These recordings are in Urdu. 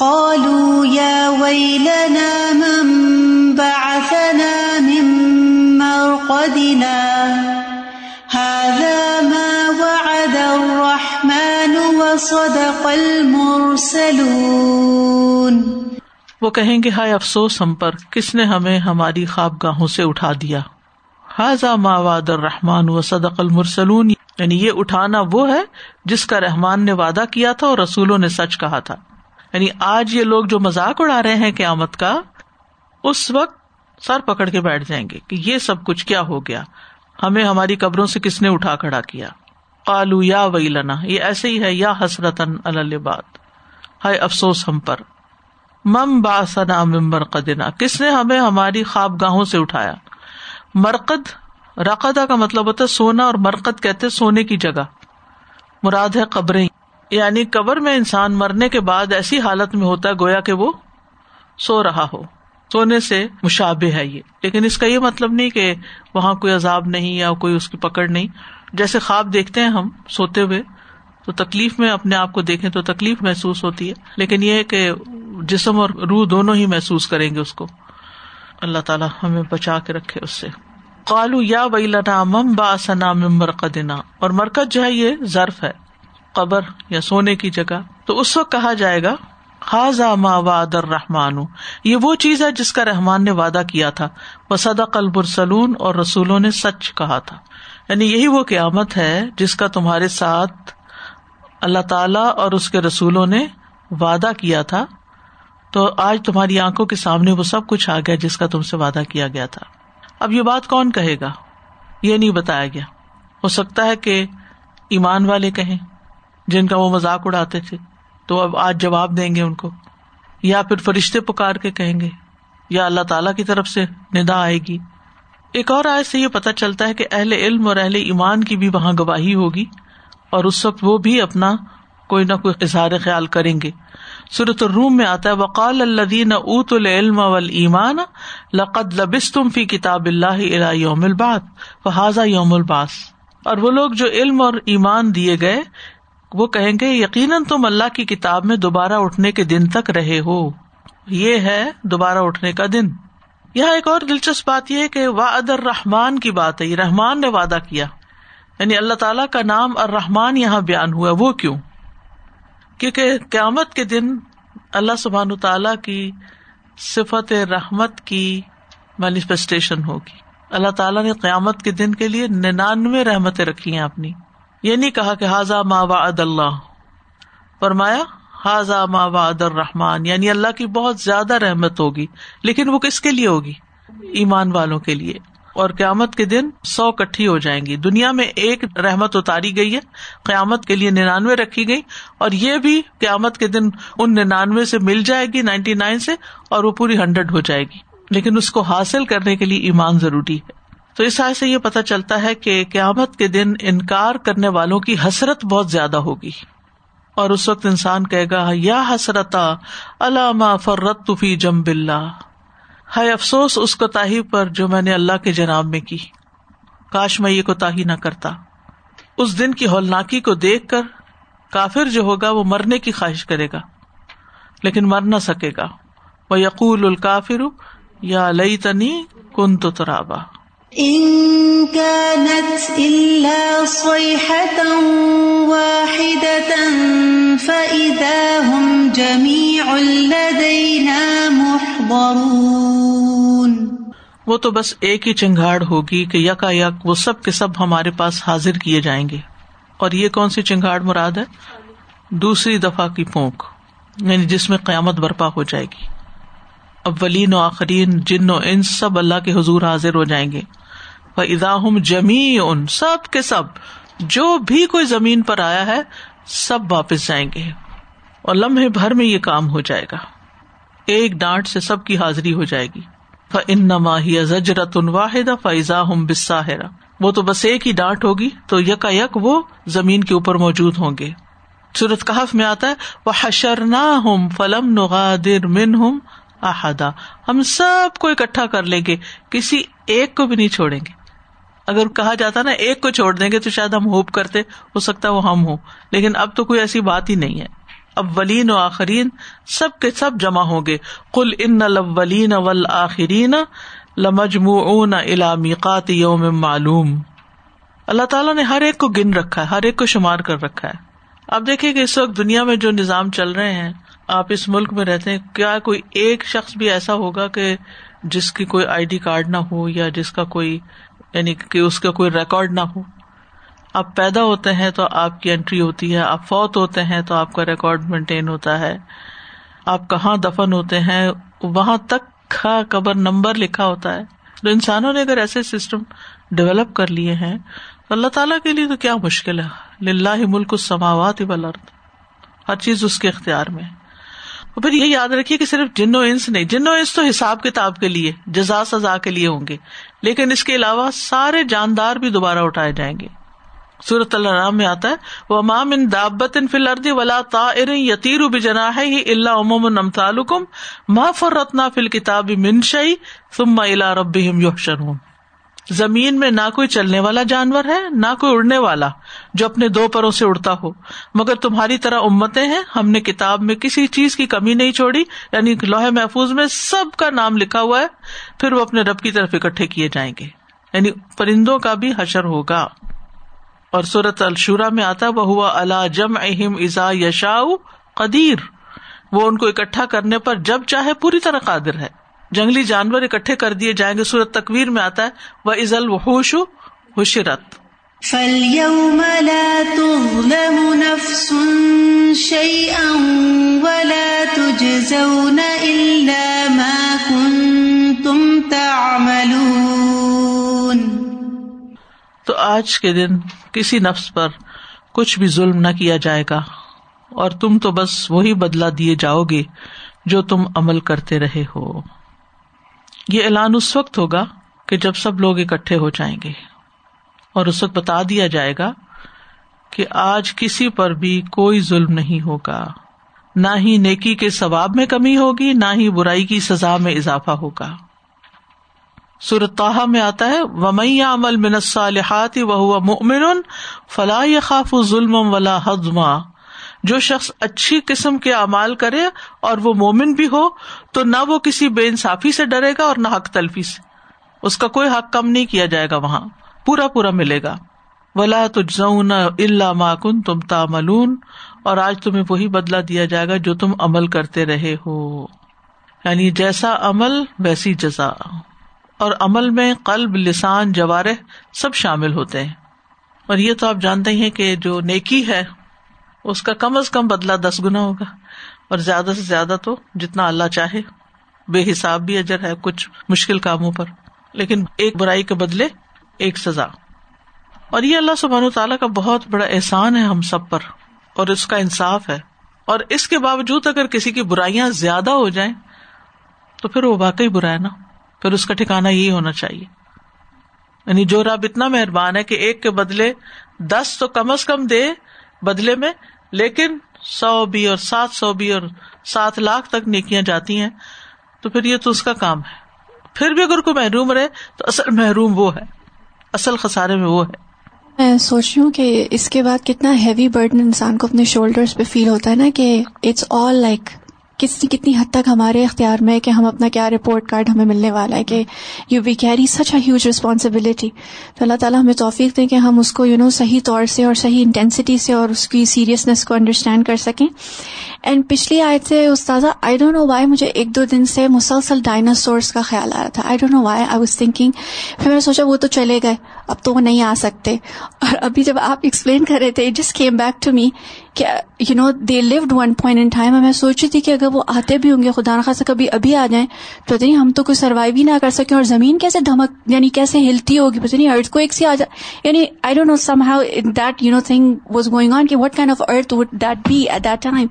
قالوا يا ويلنا من بعثنا من مرقدنا. هذا ما وعد الرحمن وصدق المرسلون. وہ کہیں گے، ہائے افسوس ہم پر، کس نے ہمیں ہماری خواب گاہوں سے اٹھا دیا؟ حاضا ماواد الرحمان و صدق المرسلون. یعنی یہ اٹھانا وہ ہے جس کا رحمان نے وعدہ کیا تھا اور رسولوں نے سچ کہا تھا۔ یعنی آج یہ لوگ جو مذاق اڑا رہے ہیں قیامت کا، اس وقت سر پکڑ کے بیٹھ جائیں گے کہ یہ سب کچھ کیا ہو گیا۔ ہمیں ہماری قبروں سے کس نے اٹھا کھڑا کیا؟ کالو یا وئی لنا یہ ایسے ہی ہے، یا حسرت بات ہائے افسوس ہم پر۔ مم باسنا ممبر قدنا کس نے ہمیں ہماری خواب گاہوں سے اٹھایا؟ مرکد رقدا کا مطلب ہوتا ہے سونا، اور مرکد کہتے سونے کی جگہ۔ مراد ہے قبریں۔ یعنی قبر میں انسان مرنے کے بعد ایسی حالت میں ہوتا ہے گویا کہ وہ سو رہا ہو۔ سونے سے مشابے ہے یہ۔ لیکن اس کا یہ مطلب نہیں کہ وہاں کوئی عذاب نہیں یا کوئی اس کی پکڑ نہیں۔ جیسے خواب دیکھتے ہیں ہم سوتے ہوئے، تو تکلیف میں اپنے آپ کو دیکھیں تو تکلیف محسوس ہوتی ہے۔ لیکن یہ کہ جسم اور روح دونوں ہی محسوس کریں گے اس کو۔ اللہ تعالیٰ ہمیں بچا کے رکھے اس سے۔ کالو یا وئی لنا مم با ممبر قدنا اور مرکز جو ہے یہ ضرف ہے۔ قبر یا سونے کی جگہ، تو اس وقت کہا جائے گا خاضا ما واد رحمان یہ وہ چیز ہے جس کا رحمان نے وعدہ کیا تھا۔ وہ صدق البرسلون اور رسولوں نے سچ کہا تھا۔ یعنی یہی وہ قیامت ہے جس کا تمہارے ساتھ اللہ تعالی اور اس کے رسولوں نے وعدہ کیا تھا۔ تو آج تمہاری آنکھوں کے سامنے وہ سب کچھ آ گیا جس کا تم سے وعدہ کیا گیا تھا۔ اب یہ بات کون کہے گا؟ یہ نہیں بتایا گیا۔ ہو سکتا ہے کہ ایمان والے کہیں۔ جن کا وہ مذاق اڑاتے تھے، تو اب آج جواب دیں گے ان کو، یا پھر فرشتے پکار کے کہیں گے، یا اللہ تعالی کی طرف سے ندا آئے گی۔ ایک اور آئے سے یہ پتا چلتا ہے کہ اہل علم اور اہل ایمان کی بھی وہاں گواہی ہوگی، اور اس وقت وہ بھی اپنا کوئی نہ کوئی اظہار خیال کریں گے۔ صورت الروم میں آتا ہے، وقال الدین اوت العلم ایمان لقد لبس تم فی کتاب اللہ یوم الباد فہذا یوم الباس اور وہ لوگ جو علم اور ایمان دیے گئے وہ کہیں گے، یقیناً تم اللہ کی کتاب میں دوبارہ اٹھنے کے دن تک رہے ہو۔ یہ ہے دوبارہ اٹھنے کا دن۔ یہاں ایک اور دلچسپ بات یہ کہ وعد الرحمان کی بات ہے۔ یہ رحمان نے وعدہ کیا۔ یعنی اللہ تعالیٰ کا نام الرحمان یہاں بیان ہوا وہ کیوں؟ کیونکہ قیامت کے دن اللہ سبحان تعالی کی صفت رحمت کی مینیفیسٹیشن ہوگی۔ اللہ تعالیٰ نے قیامت کے دن کے لیے ننانوے رحمتیں رکھی ہیں اپنی۔ یہ نہیں کہا کہ حاضا ما وعد اللہ فرمایا حاضا ما وعد الرحمان یعنی اللہ کی بہت زیادہ رحمت ہوگی، لیکن وہ کس کے لیے ہوگی؟ ایمان والوں کے لیے۔ اور قیامت کے دن سو کٹھی ہو جائیں گی۔ دنیا میں ایک رحمت اتاری گئی ہے، قیامت کے لیے ننانوے رکھی گئی۔ اور یہ بھی قیامت کے دن ان ننانوے سے مل جائے گی، نائنٹی نائن سے، اور وہ پوری ہنڈریڈ ہو جائے گی۔ لیکن اس کو حاصل کرنے کے لیے ایمان ضروری ہے۔ تو اس سے یہ پتا چلتا ہے کہ قیامت کے دن انکار کرنے والوں کی حسرت بہت زیادہ ہوگی۔ اور اس وقت انسان کہے گا، یا حسرتا علامہ فرت فی جم بلّہ ہے افسوس، اس کوتا پر جو میں نے اللہ کے جناب میں کی۔ کاش میں یہ کوتا نہ کرتا۔ اس دن کی ہولناکی کو دیکھ کر کافر جو ہوگا وہ مرنے کی خواہش کرے گا۔ لیکن مر نہ سکے گا۔ وہ یقول الکافر یا لئی تنی کن تو ترابا۔ وہ تو بس ایک ہی چنگاڑ ہوگی کہ یکا یک وہ سب کے سب ہمارے پاس حاضر کیے جائیں گے۔ اور یہ کون سی چنگاڑ مراد ہے؟ دوسری دفعہ کی پونک یعنی جس میں قیامت برپا ہو جائے گی۔ اولین و آخرین جن و ان سب اللہ کے حضور حاضر ہو جائیں گے۔ ادا جمی ان سب کے سب، جو بھی کوئی زمین پر آیا ہے، سب واپس جائیں گے۔ اور لمحے بھر میں یہ کام ہو جائے گا۔ ایک ڈانٹ سے سب کی حاضری ہو جائے گی۔ ان نماہی زجرت ان واحد فیضا ہم بساہرا وہ تو بس ایک ہی ڈانٹ ہوگی، تو یک یک وہ زمین کے اوپر موجود ہوں گے۔ سورت کہف میں آتا ہے وہ حشر نہ ہوں فلم نغادر من ہوں احدا ہم سب کو اکٹھا کر لیں گے، کسی ایک کو بھی نہیں چھوڑیں گے۔ اگر کہا جاتا نا، ایک کو چھوڑ دیں گے تو شاید ہم ہوپ کرتے، ہو سکتا وہ ہم ہوں۔ لیکن اب تو کوئی ایسی بات ہی نہیں ہے۔ اولین و آخرین، سب کے سب جمع ہوں گے۔ کل ان الاولین والآخرین لمجموعون الى میقات یوم معلوم۔ اللہ تعالیٰ نے ہر ایک کو گن رکھا ہے، ہر ایک کو شمار کر رکھا ہے۔ آپ دیکھیں کہ اس وقت دنیا میں جو نظام چل رہے ہیں، آپ اس ملک میں رہتے ہیں، کیا کوئی ایک شخص بھی ایسا ہوگا کہ جس کی کوئی آئی ڈی کارڈ نہ ہو یا جس کا کوئی یعنی کہ اس کا کوئی ریکارڈ نہ ہو۔ آپ پیدا ہوتے ہیں تو آپ کی انٹری ہوتی ہے، آپ فوت ہوتے ہیں تو آپ کا ریکارڈ مینٹین ہوتا ہے۔ آپ کہاں دفن ہوتے ہیں، وہاں تک کا قبر نمبر لکھا ہوتا ہے۔ تو انسانوں نے اگر ایسے سسٹم ڈیولپ کر لیے ہیں، تو اللہ تعالیٰ کے لیے تو کیا مشکل ہے؟ لاہ ملک سماوات بلرد ہر چیز اس کے اختیار میں۔ پھر یہ یاد رکھیے کہ صرف جن و انس نہیں، جن و انس تو حساب کتاب کے لیے، جزا سزا کے لیے ہوں گے۔ لیکن اس کے علاوہ سارے جاندار بھی دوبارہ اٹھائے جائیں گے۔ سورت اللہ میں آتا ہے وہ امام ان دابت ان فل اردی ولا تا یتیر جنا ہے ہی اللہ امام نمتالکم ما فرتنا فل کتاب منشئی ثم الا رب یحشرون زمین میں نہ کوئی چلنے والا جانور ہے، نہ کوئی اڑنے والا جو اپنے دو پروں سے اڑتا ہو۔ مگر تمہاری طرح امتیں ہیں، ہم نے کتاب میں کسی چیز کی کمی نہیں چھوڑی یعنی لوہے محفوظ میں سب کا نام لکھا ہوا ہے، پھر وہ اپنے رب کی طرف اکٹھے کیے جائیں گے۔ یعنی پرندوں کا بھی حشر ہوگا۔ اور سورت الشورا میں آتا وہ ہوا اللہ جم اہم ازا یشا قدیر وہ ان کو اکٹھا کرنے پر جب چاہے پوری طرح قادر ہے۔ جنگلی جانور اکٹھے کر دیے جائیں گے۔ سورت تکویر میں آتا ہے وہ ازل وحوش حشرت۔ فَالْيَوْمَ لَا تُظْلَمُ نَفْسٌ شَيْئًا وَلَا تُجْزَوْنَ إِلَّا مَا كُنْتُمْ تَعْمَلُونَ۔ تو آج کے دن کسی نفس پر کچھ بھی ظلم نہ کیا جائے گا اور تم تو بس وہی بدلا دیے جاؤ گے جو تم عمل کرتے رہے ہو۔ یہ اعلان اس وقت ہوگا کہ جب سب لوگ اکٹھے ہو جائیں گے۔ اور اس وقت بتا دیا جائے گا کہ آج کسی پر بھی کوئی ظلم نہیں ہوگا۔ نہ ہی نیکی کے ثواب میں کمی ہوگی، نہ ہی برائی کی سزا میں اضافہ ہوگا۔ صورتحا میں آتا ہے ومئی عمل منصالحات وہ مؤمن فلاح خاف ظلم ولا حدما جو شخص اچھی قسم کے اعمال کرے اور وہ مومن بھی ہو، تو نہ وہ کسی بے انصافی سے ڈرے گا اور نہ حق تلفی سے۔ اس کا کوئی حق کم نہیں کیا جائے گا وہاں۔ پورا پورا ملے گا۔ ولا تجزون اللہ ماکن تم تاملون اور آج تمہیں وہی بدلا دیا جائے گا جو تم عمل کرتے رہے ہو۔ یعنی جیسا عمل، ویسی جزا۔ اور عمل میں قلب، لسان، جوارح سب شامل ہوتے ہیں۔ اور یہ تو آپ جانتے ہیں کہ جو نیکی ہے اس کا کم از کم بدلا دس گنا ہوگا اور زیادہ سے زیادہ تو جتنا اللہ چاہے بے حساب بھی اجر ہے کچھ مشکل کاموں پر لیکن ایک برائی کے بدلے ایک سزا اور یہ اللہ سبحان و تعالیٰ کا بہت بڑا احسان ہے ہم سب پر اور اس کا انصاف ہے اور اس کے باوجود اگر کسی کی برائیاں زیادہ ہو جائیں تو پھر وہ واقعی برا ہے نا؟ پھر اس کا ٹھکانا یہی ہونا چاہیے۔ یعنی جو رب اتنا مہربان ہے کہ ایک کے بدلے دس تو کم از کم دے بدلے میں، لیکن سو بھی اور سات سو بھی اور سات لاکھ تک نیکیاں جاتی ہیں، تو پھر یہ تو اس کا کام ہے۔ پھر بھی اگر کوئی محروم رہے، تو اصل محروم وہ ہے۔ اصل خسارے میں وہ ہے۔ میں سوچ رہی ہوں کہ اس کے بعد کتنا ہیوی برڈن انسان کو اپنے شولڈر پہ فیل ہوتا ہے نا کہ اٹس آل لائک کتنی کتنی حد تک ہمارے اختیار میں کہ ہم اپنا کیا رپورٹ کارڈ ہمیں ملنے والا ہے کہ you we carry such a huge responsibility تو اللہ تعالیٰ ہمیں توفیق دیں کہ ہم اس کو یو نو صحیح طور سے اور صحیح انٹینسٹی سے اور اس کی سیریسنیس کو انڈرسٹینڈ کر سکیں. اینڈ پچھلی آئے تھے استاذہ آئی ڈونٹ نو وائی مجھے ایک دو دن سے مسلسل ڈائناسورس کا خیال آ رہا تھا. I don't know why I was thinking پھر میں نے سوچا وہ تو چلے گئے. اب تو وہ نہیں آ سکتے. اور ابھی جب آپ ایکسپلین کر رہے تھے just came back to me کہ you know they lived one point in time میں سوچ رہی تھی کہ اگر وہ آتے بھی ہوں گے، خدا نخواستہ کبھی ابھی آ جائیں، تو پتہ نہیں ہم تو کوئی سروائو ہی نہ کر سکیں اور زمین کیسے دھمک یعنی کیسے ہلتی ہوگی، پتہ نہیں ارتھ کو ایک سی آ جائے یعنی I don't know somehow that you know thing was going on کہ what kind of earth would that be at that time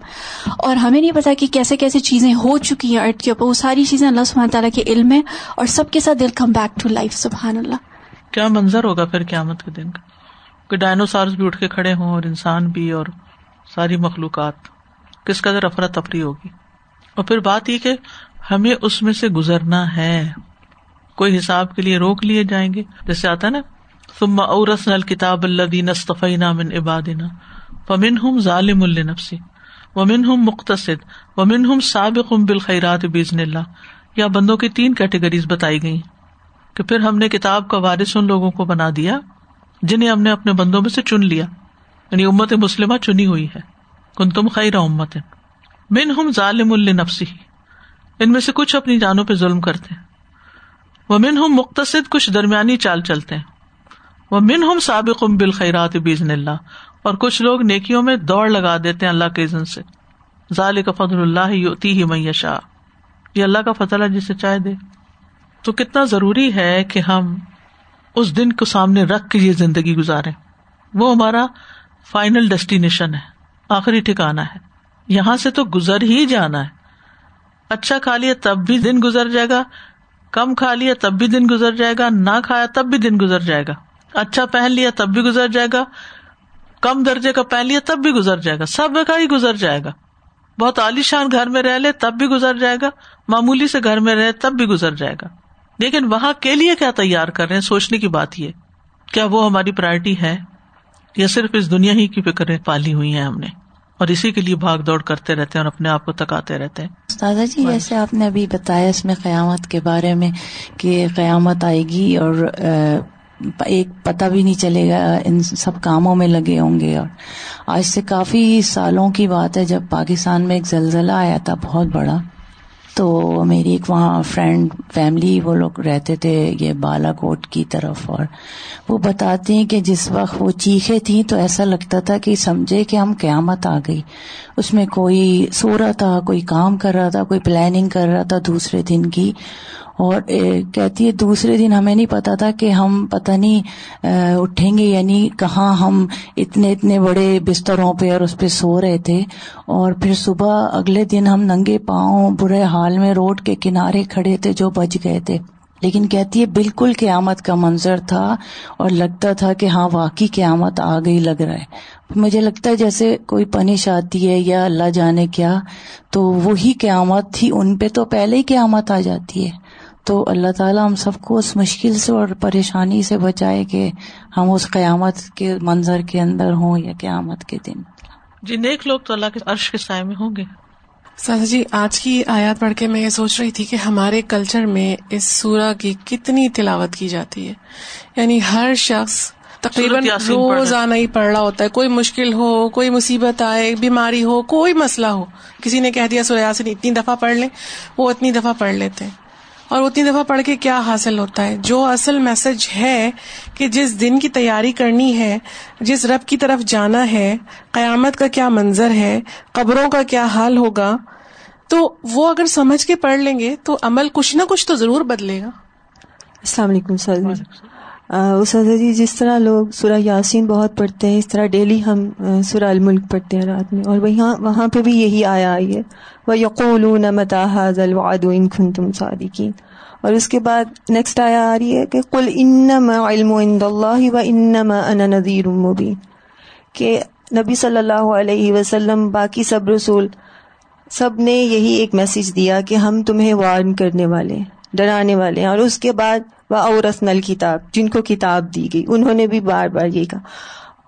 اور ہمیں نہیں پتا کہ کیسے کیسے چیزیں ہو چکی ہیں ارتھ کے اوپر. وہ ساری چیزیں اللہ سبحانہ تعالیٰ کے علم ہے اور سب کے ساتھ دل کم بیک ٹو لائف سبحان اللہ کیا منظر ہوگا پھر قیامت کے دن کا؟ کہ ڈائنوسارس بھی اٹھ کے کھڑے ہوں اور انسان بھی اور ساری مخلوقات، کس قدر افراتفری ہوگی؟ اور پھر بات یہ کہ ہمیں اس میں سے گزرنا ہے۔ کوئی حساب کے لیے روک لیے جائیں گے۔ جیسے آتا ہے نا، ثم اورسن الکتاب الذین اصطفینا من عبادنا فمنہم ظالم لنفسی ومن ہم مختصد ومن ہم سابق بالخیرات بزن اللہ یا بندوں کی تین کیٹیگریز بتائی گئی کہ پھر ہم نے کتاب کا وارث ان لوگوں کو بنا دیا، جنہیں ہم نے اپنے بندوں میں سے چن لیا۔ یعنی امت مسلمہ چنی ہوئی ہے۔ کن تم خیر امت۔ من ہم ظالم النفسی ان میں سے کچھ اپنی جانوں پہ ظلم کرتے ہیں۔ وہ من ہم مختصد کچھ درمیانی چال چلتے ہیں۔ وہ من ہم سابق ام بالخیرات بزن اللہ۔ اور کچھ لوگ نیکیوں میں دوڑ لگا دیتے ہیں اللہ کے عزن سے۔ ظال کا فضل اللہ یوتی ہی میشا یہ اللہ کا فضل ہے جسے چاہے دے۔ تو کتنا ضروری ہے کہ ہم اس دن کو سامنے رکھ کے یہ زندگی گزارے وہ ہمارا فائنل ڈیسٹینیشن ہے، آخری ٹھکانا ہے۔ یہاں سے تو گزر ہی جانا ہے۔ اچھا کھا لیا تب بھی دن گزر جائے گا، کم کھا لیا تب بھی دن گزر جائے گا، نہ کھایا تب بھی دن گزر جائے گا۔ اچھا پہن لیا تب بھی گزر جائے گا، کم درجے کا پہن لیا تب بھی گزر جائے گا، سب کا ہی گزر جائے گا۔ بہت عالیشان گھر میں رہ لے تب بھی گزر جائے گا، معمولی سے گھر میں رہے تب بھی گزر جائے گا۔ لیکن وہاں کے لیے کیا تیار کر رہے ہیں؟ سوچنے کی بات یہ کیا وہ ہماری پرائرٹی ہے؟ یا صرف اس دنیا ہی کی فکر پالی ہوئی ہے ہم نے اور اسی کے لیے بھاگ دوڑ کرتے رہتے ہیں اور اپنے آپ کو تکاتے رہتے ہیں۔ استاذہ جی جیسے آپ نے ابھی بتایا اس میں قیامت کے بارے میں کہ قیامت آئے گی اور ایک پتہ بھی نہیں چلے گا ان سب کاموں میں لگے ہوں گے اور۔ آج سے کافی سالوں کی بات ہے جب پاکستان میں ایک زلزلہ آیا تھا بہت بڑا۔ تو میری ایک وہاں فرینڈ فیملی وہ لوگ رہتے تھے، یہ بالا کوٹ کی طرف، اور وہ بتاتے ہیں کہ جس وقت وہ چیخے تھیں تو ایسا لگتا تھا کہ سمجھے کہ ہم قیامت آ گئی۔ اس میں کوئی سو رہا تھا، کوئی کام کر رہا تھا، کوئی پلاننگ کر رہا تھا دوسرے دن کی اور کہتی ہے، دوسرے دن ہمیں نہیں پتا تھا کہ ہم پتہ نہیں اٹھیں گے یعنی کہاں ہم اتنے اتنے بڑے بستروں پہ اور اس پہ سو رہے تھے۔ اور پھر صبح اگلے دن ہم ننگے پاؤں برے حال میں روڈ کے کنارے کھڑے تھے جو بچ گئے تھے۔ لیکن کہتی ہے، بالکل قیامت کا منظر تھا اور لگتا تھا کہ ہاں واقعی قیامت آ گئی لگ رہا ہے۔ مجھے لگتا ہے جیسے کوئی پنش آتی ہے یا اللہ جانے کیا، تو وہی قیامت تھی۔ ان پہ تو پہلے ہی قیامت آ جاتی ہے۔ تو اللہ تعالیٰ ہم سب کو اس مشکل سے اور پریشانی سے بچائے کہ ہم اس قیامت کے منظر کے اندر ہوں یا قیامت کے دن۔ جی نیک لوگ تو اللہ کے عرش کے سائے میں ہوں گے۔ سادہ جی آج کی آیات پڑھ کے میں یہ سوچ رہی تھی کہ ہمارے کلچر میں اس سورہ کی کتنی تلاوت کی جاتی ہے۔ یعنی ہر شخص تقریباً روز آنا ہی پڑھ رہا ہوتا ہے۔ کوئی مشکل ہو کوئی مصیبت آئے بیماری ہو کوئی مسئلہ ہو کسی نے کہہ دیا سورہ سے اتنی دفعہ پڑھ لیں وہ اتنی دفعہ پڑھ لیتے ہیں۔ اور اتنی دفعہ پڑھ کے کیا حاصل ہوتا ہے؟ جو اصل میسج ہے کہ جس دن کی تیاری کرنی ہے جس رب کی طرف جانا ہے قیامت کا کیا منظر ہے قبروں کا کیا حال ہوگا تو وہ اگر سمجھ کے پڑھ لیں گے تو عمل کچھ نہ کچھ تو ضرور بدلے گا۔ السلام علیکم سر اساتذہ جی جس طرح لوگ سورہ یاسین بہت پڑھتے ہیں، اس طرح ڈیلی ہم سورہ الملک پڑھتے ہیں رات میں، اور وہاں وہاں پہ بھی یہی آیا آئی ہے وہ یقول متاحد الواد خن تم صادقین اور اس کے بعد نیکسٹ آیا آ رہی ہے کہ کل انما علم عند اللہ و انما انا نذیر مبین کہ نبی صلی اللہ علیہ وسلم، باقی سب رسول، سب نے یہی ایک میسج دیا کہ ہم تمہیں وارن کرنے والے ڈرانے والے ہیں۔ اور اس کے بعد وہ اورس نل کتاب جن کو کتاب دی گئی۔ انہوں نے بھی بار بار یہ کہا۔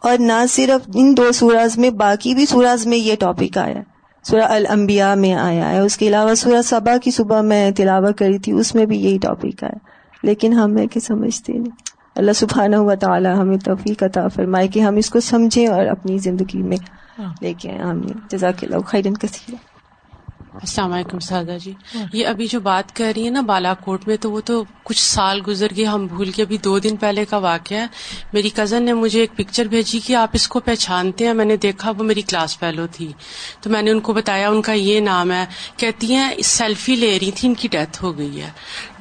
اور نہ صرف ان دو سوراز میں باقی بھی سوراز میں یہ ٹاپک آیا۔ سورہ الانبیاء میں آیا ہے۔ اس کے علاوہ سورہ صبا کی صبح میں تلاوت کری تھی اس میں بھی یہی ٹاپک آیا۔ لیکن ہم ہے کہ سمجھتے نہیں۔ اللہ سبحانہ و تعالیٰ ہمیں توفیق عطا فرمائے کہ ہم اس کو سمجھیں اور اپنی زندگی میں ہاں۔ لے کے آمین۔ جزاک اللہ خیرن کثیر السلام علیکم سادا جی۔ یہ ابھی جو بات کر رہی ہے نا بالا کوٹ میں، تو وہ تو کچھ سال گزر گئے، ہم بھول کے ابھی دو دن پہلے کا واقعہ ہے۔ میری کزن نے مجھے ایک پکچر بھیجی کہ آپ اس کو پہچانتے ہیں۔ میں نے دیکھا، وہ میری کلاس فیلو تھی۔ تو میں نے ان کو بتایا، ان کا یہ نام ہے۔ کہتی ہیں سیلفی لے رہی تھی، ان کی ڈیتھ ہو گئی ہے۔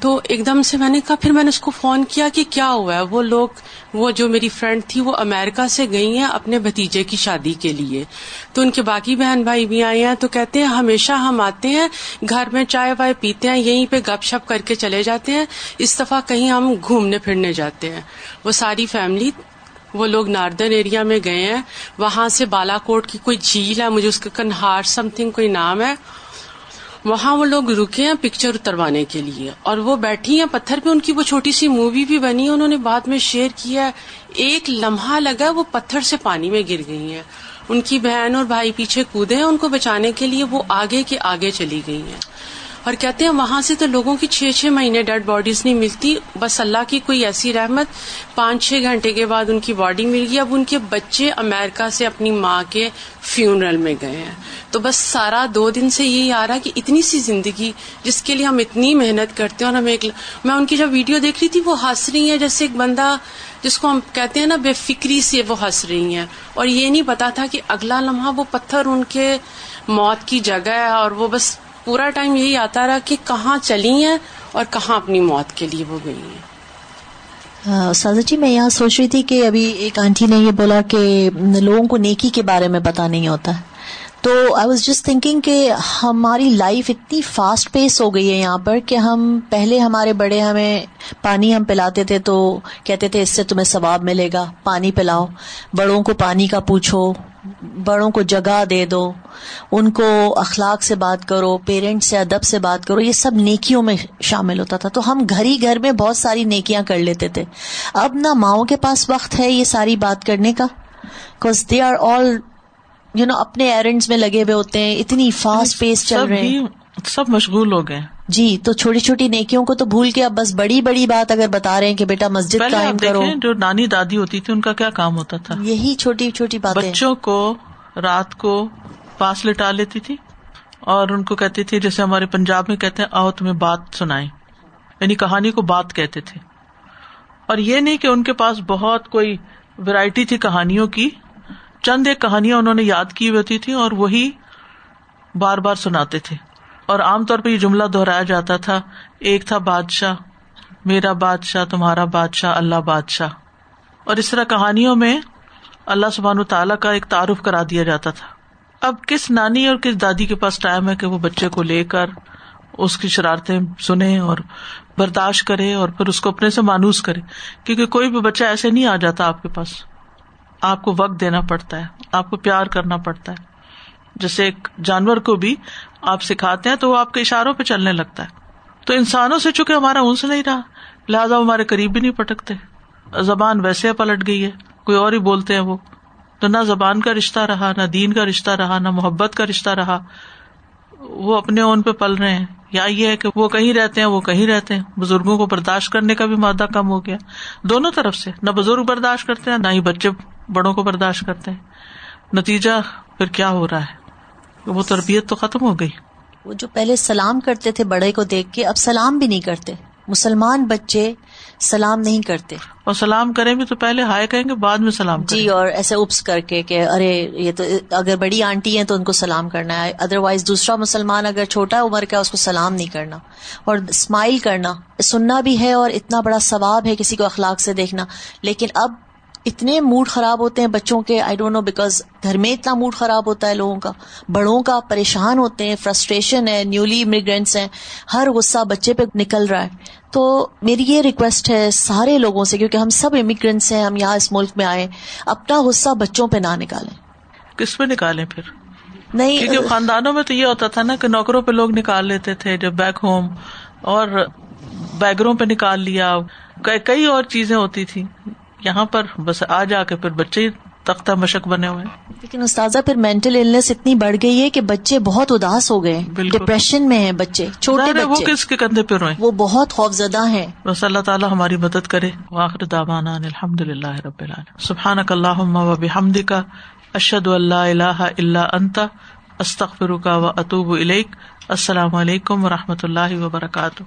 تو ایک دم سے میں نے کہا، پھر میں نے اس کو فون کیا کہ کیا ہوا ہے؟ وہ لوگ، وہ جو میری فرینڈ تھی، وہ امیرکا سے گئی ہیں اپنے بھتیجے کی شادی کے لیے۔ تو ان کے باقی بہن بھائی بھی آئے ہیں تو کہتے ہیں، ہمیشہ ہم آتے ہیں، گھر میں چائے وائے پیتے ہیں، یہیں پہ گپ شپ کر کے چلے جاتے ہیں۔ اس دفعہ کہیں ہم گھومنے پھرنے جاتے ہیں۔ وہ ساری فیملی، وہ لوگ ناردرن ایریا میں گئے ہیں۔ وہاں سے بالا کوٹ کی کوئی جھیل ہے، مجھے اس کا کنہار سم تھنگ کوئی نام ہے۔ وہاں وہ لوگ رکے ہیں پکچر اتروانے کے لیے اور وہ بیٹھی ہیں پتھر پہ، ان کی وہ چھوٹی سی مووی بھی بنی ہے انہوں نے بعد میں شیئر کیا ایک لمحہ لگا وہ پتھر سے پانی میں گر گئی ہیں۔ ان کی بہن اور بھائی پیچھے کودے ہیں، ان کو بچانے کے لیے وہ آگے کے آگے چلی گئی ہیں۔ اور کہتے ہیں وہاں سے تو لوگوں کی چھ چھ مہینے ڈیڈ باڈیز نہیں ملتی، بس اللہ کی کوئی ایسی رحمت، پانچ چھ گھنٹے کے بعد ان کی باڈی مل گئی۔ اب ان کے بچے امیرکا سے اپنی ماں کے فیونرل میں گئے ہیں۔ تو بس سارا دو دن سے یہی آ رہا کہ اتنی سی زندگی جس کے لیے ہم اتنی محنت کرتے ہیں اور ہم ایک، میں ان کی جب ویڈیو دیکھ رہی تھی وہ ہنس رہی ہیں۔ جیسے ایک بندہ جس کو ہم کہتے ہیں نا بے فکری سے وہ ہنس رہی ہیں۔ اور یہ نہیں پتا تھا کہ اگلا لمحہ وہ پتھر ان کے موت کی جگہ ہے اور وہ بس پورا ٹائم یہی آتا رہا کہ کہاں چلی ہیں اور کہاں اپنی موت کے لیے وہ گئی ہیں۔ سازا جی میں یہاں سوچ رہی تھی کہ ابھی ایک آنٹی نے یہ بولا کہ لوگوں کو نیکی کے بارے میں پتا نہیں ہوتا۔ تو آئی واز جسٹ تھنکنگ کہ ہماری لائف اتنی فاسٹ پیس ہو گئی ہے یہاں پر کہ ہم پہلے ہمارے بڑے ہمیں پانی ہم پلاتے تھے تو کہتے تھے اس سے تمہیں ثواب ملے گا، پانی پلاؤ، بڑوں کو پانی کا پوچھو۔ بڑوں کو جگہ دے دو ان کو اخلاق سے بات کرو پیرنٹ سے ادب سے بات کرو یہ سب نیکیوں میں شامل ہوتا تھا۔ تو ہم گھر ہی گھر میں بہت ساری نیکیاں کر لیتے تھے۔ اب نہ ماؤں کے پاس وقت ہے یہ ساری بات کرنے کا۔ Because they are all you know اپنے ایرنڈز میں لگے ہوئے ہوتے ہیں اتنی فاسٹ پیس چل رہے ہیں۔ سب مشغول ہو گئے۔ جی تو چھوٹی چھوٹی نیکیوں کو تو بھول کے اب بس بڑی بڑی بات اگر بتا رہے ہیں کہ بیٹا مسجد قائم کرو۔ جو نانی دادی ہوتی تھی ان کا کیا کام ہوتا تھا؟ یہی چھوٹی چھوٹی باتیں۔ بچوں کو رات کو پاس لٹا لیتی تھی اور ان کو کہتی تھی جیسے ہمارے پنجاب میں کہتے ہیں آؤ تمہیں بات سنائے یعنی کہانی کو بات کہتے تھے۔ اور یہ نہیں کہ ان کے پاس بہت کوئی ویرائٹی تھی کہانیوں کی چند ایک کہانیاں انہوں نے یاد کی ہوتی تھی اور وہی بار بار سناتے تھے۔ اور عام طور پہ یہ جملہ دہرایا جاتا تھا، ایک تھا بادشاہ، میرا بادشاہ، تمہارا بادشاہ، اللہ بادشاہ۔ اور اس طرح کہانیوں میں اللہ سبحان تعالیٰ کا ایک تعارف کرا دیا جاتا تھا۔ اب کس نانی اور کس دادی کے پاس ٹائم ہے کہ وہ بچے کو لے کر اس کی شرارتیں سنے اور برداشت کرے اور پھر اس کو اپنے سے مانوس کرے؟ کیونکہ کوئی بھی بچہ ایسے نہیں آ جاتا آپ کے پاس۔ آپ کو وقت دینا پڑتا ہے، آپ کو پیار کرنا پڑتا ہے۔ جیسے ایک جانور کو بھی آپ سکھاتے ہیں تو وہ آپ کے اشاروں پہ چلنے لگتا ہے۔ تو انسانوں سے چونکہ ہمارا انس نہیں رہا، لہٰذا ہمارے قریب بھی نہیں پٹکتے۔ زبان ویسے پلٹ گئی ہے، کوئی اور ہی بولتے ہیں وہ۔ تو نہ زبان کا رشتہ رہا، نہ دین کا رشتہ رہا، نہ محبت کا رشتہ رہا۔ وہ اپنے اون پہ پل رہے ہیں۔ یا یہ ہے کہ وہ کہیں رہتے ہیں، وہ کہیں رہتے ہیں۔ بزرگوں کو برداشت کرنے کا بھی مادہ کم ہو گیا۔ دونوں طرف سے، نہ بزرگ برداشت کرتے ہیں، نہ ہی بچے بڑوں کو برداشت کرتے ہیں۔ نتیجہ پھر کیا ہو رہا ہے؟ وہ تربیت تو ختم ہو گئی۔ وہ جو پہلے سلام کرتے تھے بڑے کو دیکھ کے اب سلام بھی نہیں کرتے۔ مسلمان بچے سلام نہیں کرتے۔ اور سلام کریں بھی تو پہلے ہائے کہیں گے بعد میں سلام جی اور ایسے اپس کر کے کہ ارے یہ تو اگر بڑی آنٹی ہے تو ان کو سلام کرنا ہے۔ ادر وائز دوسرا مسلمان اگر چھوٹا عمر کا اس کو سلام نہیں کرنا۔ اور اسمائل کرنا سننا بھی ہے اور اتنا بڑا ثواب ہے کسی کو اخلاق سے دیکھنا۔ لیکن اب اتنے موڈ خراب ہوتے ہیں بچوں کے آئی ڈونٹ نو بیکاز گھر میں اتنا موڈ خراب ہوتا ہے لوگوں کا۔ بڑوں کا پریشان ہوتے ہیں فرسٹریشن ہے نیولی امیگرینٹس ہیں ہر غصہ بچے پہ نکل رہا ہے۔ تو میری یہ ریکویسٹ ہے سارے لوگوں سے کیونکہ ہم سب امیگرینٹس ہیں ہم یہاں اس ملک میں آئے اپنا غصہ بچوں پہ نہ نکالیں۔ کس پہ نکالیں پھر؟ نہیں کیونکہ خاندانوں میں تو یہ ہوتا تھا نا کہ نوکروں پہ لوگ نکال لیتے تھے جب بیک ہوم اور بیگروں پہ نکال لیا۔ کئی اور چیزیں ہوتی تھی یہاں پر بس آ جا کے پھر بچے تختہ مشق بنے ہوئے لیکن استاذہ پھر مینٹل النس اتنی بڑھ گئی ہے کہ بچے بہت اداس ہو گئے ڈپریشن میں ہیں بچے چھوٹے بچے وہ کس کے کندھے پہ روئے؟ وہ بہت خوف زدہ ہیں۔ بس اللہ تعالیٰ ہماری مدد کرے۔ واخر داوانا الحمد للہ رب العالمین۔ سبحان اللہ و بحمد کا اشد اللہ اللہ اللہ انتا استخر کا و اطوب السلام علیکم و رحمۃ اللہ وبرکاتہ۔